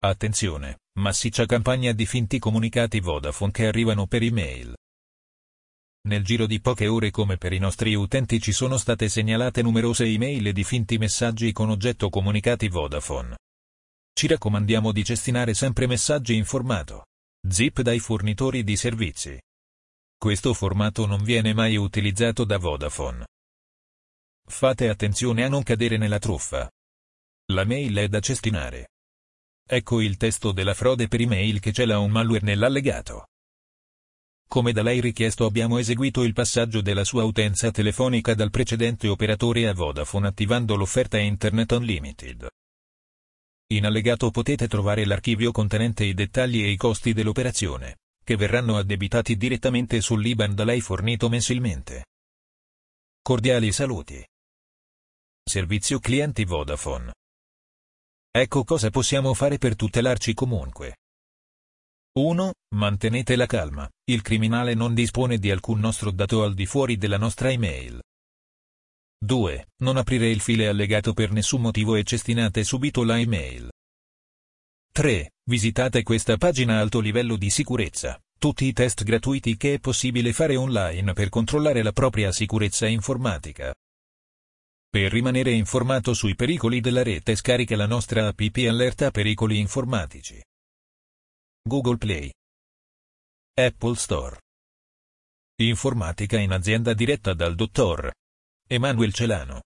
Attenzione, massiccia campagna di finti comunicati Vodafone che arrivano per email. Nel giro di poche ore come per i nostri utenti ci sono state segnalate numerose email di finti messaggi con oggetto comunicati Vodafone. Ci raccomandiamo di cestinare sempre messaggi in formato zip dai fornitori di servizi. Questo formato non viene mai utilizzato da Vodafone. Fate attenzione a non cadere nella truffa. La mail è da cestinare. Ecco il testo della frode per email che cela un malware nell'allegato. Come da lei richiesto abbiamo eseguito il passaggio della sua utenza telefonica dal precedente operatore a Vodafone attivando l'offerta Internet Unlimited. In allegato potete trovare l'archivio contenente i dettagli e i costi dell'operazione, che verranno addebitati direttamente sull'IBAN da lei fornito mensilmente. Cordiali saluti. Servizio clienti Vodafone. Ecco cosa possiamo fare per tutelarci comunque. 1. Mantenete la calma, il criminale non dispone di alcun nostro dato al di fuori della nostra email. 2. Non aprire il file allegato per nessun motivo e cestinate subito la email. 3. Visitate questa pagina alto livello di sicurezza, tutti i test gratuiti che è possibile fare online per controllare la propria sicurezza informatica. Per rimanere informato sui pericoli della rete scarica la nostra app Allerta Pericoli Informatici. Google Play. Apple Store. Informatica in azienda diretta dal dottor Emanuel Celano.